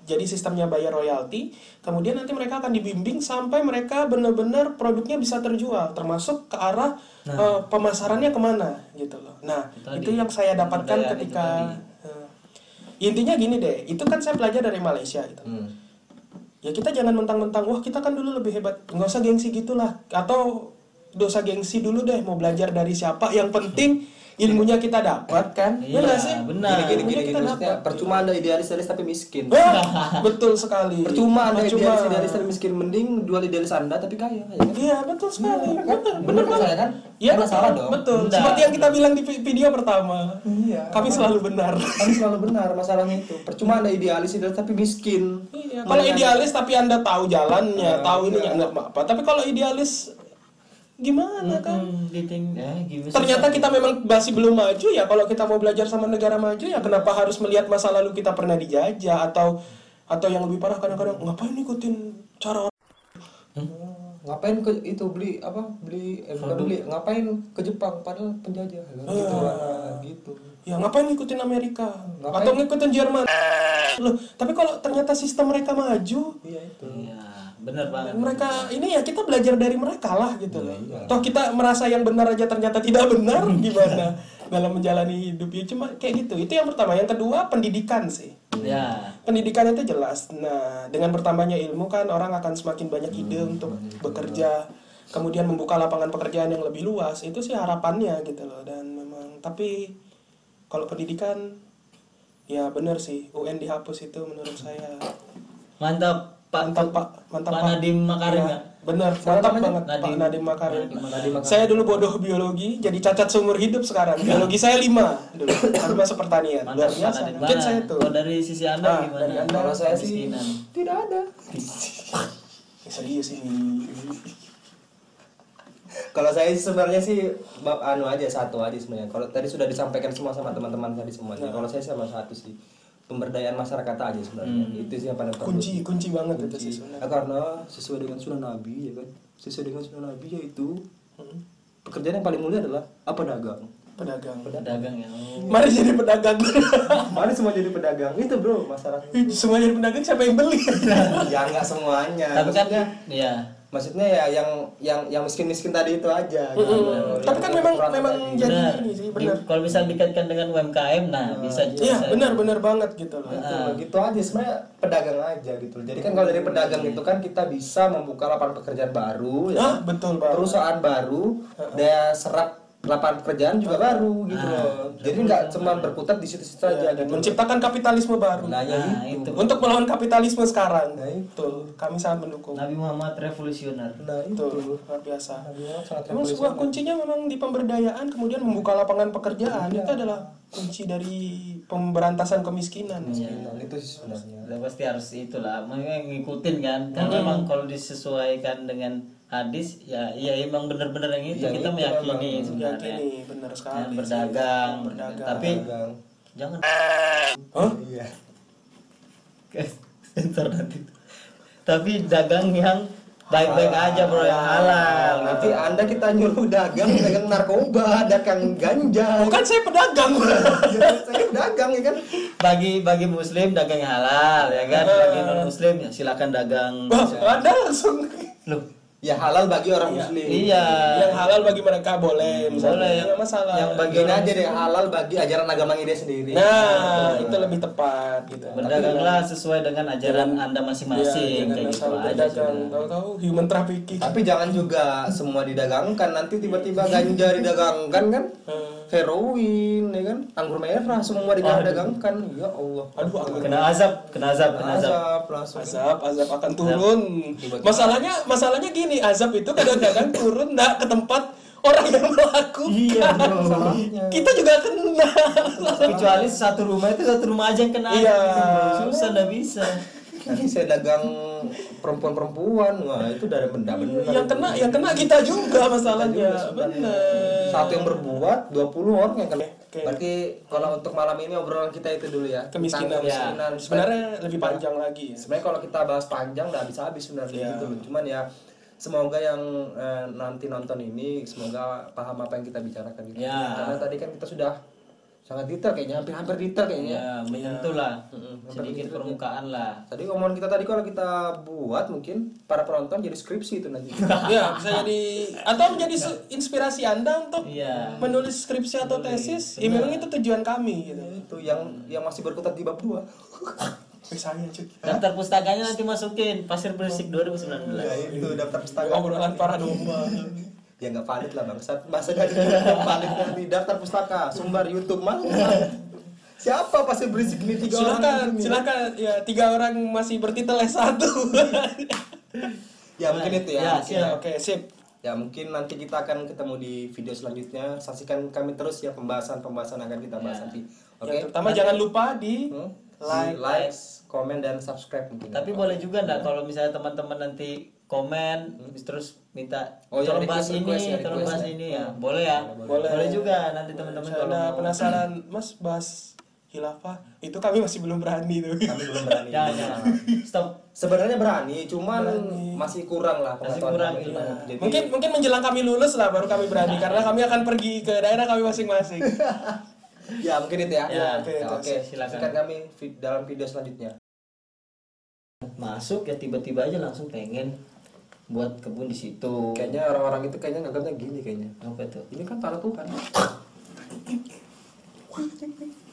Jadi sistemnya bayar royalti, kemudian nanti mereka akan dibimbing sampai mereka benar-benar produknya bisa terjual, termasuk ke arah eh, pemasarannya ke mana gitu loh. Nah Itu itu tadi, yang saya dapatkan ketika tadi. eh, intinya gini deh, itu kan saya belajar dari Malaysia gitu. Hmm. Ya kita jangan mentang-mentang wah kita kan dulu lebih hebat, nggak usah gengsi gitulah. Atau dosa gengsi dulu deh mau belajar dari siapa. Yang penting ilmunya kita dapat kan? Iya, nggak sih? benar. Gini gini gini, kita gini dapat. percuma anda idealis idealis tapi miskin. Betul sekali. Percuma anda Percuma. idealis idealis tapi miskin mending jual idealis anda tapi kaya ya kan? Iya betul sekali. Betul. Bener kan saya kan? Iya Kan betul. salah dong. Betul. Benar. Seperti yang kita bilang di vi- video pertama. Iya. Kami selalu benar. Kan selalu benar masalahnya itu. Percuma anda idealis idealis tapi miskin. Iya, kalau idealis tapi anda tahu jalannya, tahu ini nggak apa. Tapi kalau idealis gimana kan? Hmm, gimana sih? Ternyata kita memang masih belum maju ya. Kalau kita mau belajar sama negara maju ya, kenapa harus melihat masa lalu kita pernah dijajah atau atau yang lebih parah kadang-kadang ngapain ikutin cara orang? Ngapain ke itu beli apa? Beli eh, bukan beli, ngapain ke Jepang padahal penjajah kan? gitu nah, gitu. Ya ngapain ngikutin Amerika Ngapain? atau ngikutin Jerman? Loh, tapi kalau ternyata sistem mereka maju, Iya itu. Iya, bener banget. mereka ini ya kita belajar dari mereka lah gitu loh. iya. Toh kita merasa yang benar aja ternyata tidak benar gimana dalam menjalani hidup ya cuma kayak gitu. Itu yang pertama. Yang kedua pendidikan sih. Ya. Pendidikan itu jelas. Nah, dengan bertambahnya ilmu kan orang akan semakin banyak ide untuk bekerja, kemudian membuka lapangan pekerjaan yang lebih luas. Itu sih harapannya gitu loh. Dan memang tapi kalau pendidikan ya benar sih UN dihapus itu menurut saya Mantap, Pak. mantap Pak, mantap Pak Pak. Nadiem Makarim Iya, ya. Benar, Siapa mantap banget Pak Nadiem. Makarim. Nadiem Makarim. Saya dulu bodoh biologi, jadi cacat seumur hidup sekarang. Biologi saya lima dulu. Tapi masuk pertanian. Luar Mantap, biasa. Mungkin saya tuh. Kalau dari sisi Anda Ah, gimana? dari Anda. Kalau saya sih tidak ada. Serius ini. Kalau saya sebenarnya sih bab anu aja satu aja sebenarnya. Kalau tadi sudah disampaikan semua sama teman-teman tadi semuanya. Kalau saya sama satu sih pemberdayaan masyarakat aja sebenarnya. Itu sih yang paling perlu. Kunci, kunci banget itu sih Kunci. sebenarnya. Nah, karena sesuai dengan sunnah Nabi ya kan. Sesuai dengan sunnah Nabi yaitu pekerjaan yang paling mulia adalah apa dagang. Pedagang. Pedagang ya. Oh. Mari jadi pedagang. Mari semua jadi pedagang. Itu bro masyarakat. Semua jadi pedagang siapa yang beli? ya enggak semuanya. Tapi kan ya. Maksudnya ya yang yang yang miskin-miskin tadi itu aja. gitu. Mm-mm. Tapi kan memang memang tadi. jadi Benar. ini sih benar. Kalau bisa dikaitkan dengan UMKM, nah bisa Iya, bisa- benar benar banget gitu loh. Gitu loh, gitu aja sebenarnya pedagang aja gitu loh. Jadi kan kalau dari pedagang itu kan kita bisa membuka lapangan pekerjaan baru ya. Ah, kan? betul banget. Perusahaan baru, daya serap lapangan pekerjaan juga baru gitu Ah, loh. Jadi nggak cuma berkutat di situ-situ Ya, saja dan gitu. menciptakan kapitalisme baru. Nah, ya Nah, itu. itu. Untuk melawan kapitalisme sekarang. Nah, itu. Betul. Kami sangat mendukung. Nabi Muhammad revolusioner. Nah, itu. Luar biasa. Memang sangat Memang sebuah kuncinya memang di pemberdayaan kemudian membuka lapangan pekerjaan itu adalah kunci dari pemberantasan kemiskinan. Iya. Nah, itu sih sebenarnya. Udah pasti harus itulah, makanya ngikutin kan. Kan memang kalau disesuaikan dengan hadis ya ya emang bener-bener yang itu Yang kita itu meyakini memang. sebenarnya. Yakini benar Yang sekali. sih. berdagang, Berdagang. tapi Pedagang. jangan Hah? Iya. sensor nanti. Tapi dagang yang baik-baik aja bro yang halal. Nanti Anda kita nyuruh dagang, dagang narkoba, dagang ganja. Bukan saya pedagang. Saya dagang ya kan. Bagi bagi muslim dagang yang halal ya kan. Bagi non muslim ya silakan dagang. Wah, Anda langsung Loh, ya halal bagi orang Iya. muslim. Iya. yang halal bagi mereka boleh misalnya. Boleh. nggak masalah. yang bagian aja deh halal bagi ajaran agamanya dia sendiri. Nah itu lebih tepat gitu. Berdaganglah sesuai dengan ajaran Anda Iya, masing-masing jangan kayak gitu aja. tahu-tahu human trafficking. Tapi jangan juga semua didagangkan. Nanti tiba-tiba ganja didagangkan kan? Hmm. Heroin ya kan? Anggur merah semua didagangkan ya Allah. Aduh aku Kena azab, kena azab, kena azab. azab langsung. Azab azab akan turun. Tiba-tiba. masalahnya masalahnya gini azab itu kadang-kadang turun nggak ke tempat orang yang melakukan. Iya, kita juga kena. Kecuali satu rumah itu satu rumah aja yang kena. Iya. gitu. Susah nggak bisa. Nanti saya dagang perempuan-perempuan. Wah itu dari benda bener yang kena yang kena kita juga masalahnya. bener satu yang berbuat 20 orang yang kena. Oke. berarti kalau untuk malam ini obrolan kita itu dulu ya. Kemiskinan Tentang ya. kemiskinan. Sebenarnya lebih panjang lagi ya. Sebenarnya kalau kita bahas panjang udah habis-habis sebenarnya Iya. gitu loh. Cuman ya semoga yang eh, nanti nonton ini semoga paham apa yang kita bicarakan gitu. Ya. karena tadi kan kita sudah sangat detail kayaknya hampir-hampir detail kayaknya Ya, menyentuh lah. Mm-mm. Sedikit permukaan lah. tadi omongan kita tadi kalau kita buat mungkin para penonton jadi skripsi itu nanti ya bisa jadi atau menjadi inspirasi anda untuk Iya. menulis skripsi atau tesis ya memang itu tujuan kami gitu itu yang yang masih berkutat di bab 2 misalnya cuy Daftar pustakanya nanti masukin Pasir Berisik 2019. ya itu daftar pustaka obrolan para domba ya nggak valid lah bang Saat bahasa dari valid. Nanti daftar pustaka sumber YouTube mana siapa pasti berisik ini tiga orang silakan ini? silakan. Ya tiga orang masih bertitel S1 ya mungkin itu ya, Ya, Mungkin siap. oke sip. Ya mungkin nanti kita akan ketemu di video selanjutnya. Saksikan kami terus ya pembahasan-pembahasan akan kita bahas nanti. Oke? yang terutama jangan lupa di Hmm? like. Like komen dan subscribe mungkin Tapi boleh juga enggak kalau misalnya teman-teman nanti komen terus minta Oh, ya, tolong bahas ini, ya, tolong bahas ya. ini ya. Boleh ya? Boleh. Boleh. Juga nanti teman-teman kalau ada penasaran mas bahas khilafah? Itu kami masih belum berani tuh. Kami belum berani. Jangan, jangan. Stop. sebenarnya berani cuman masih kurang lah Masih kurang. Jadi- mungkin mungkin menjelang kami lulus lah baru kami berani karena kami akan pergi ke daerah kami masing-masing. Ya mungkin itu ya, Ya, oke oke, ya, oke. Silakan. saksikan kami dalam video selanjutnya. Masuk ya tiba-tiba aja langsung pengen buat kebun di situ. kayaknya orang-orang itu kayaknya nganggapnya gini kayaknya Apa tuh? ini kan tanah Tuhan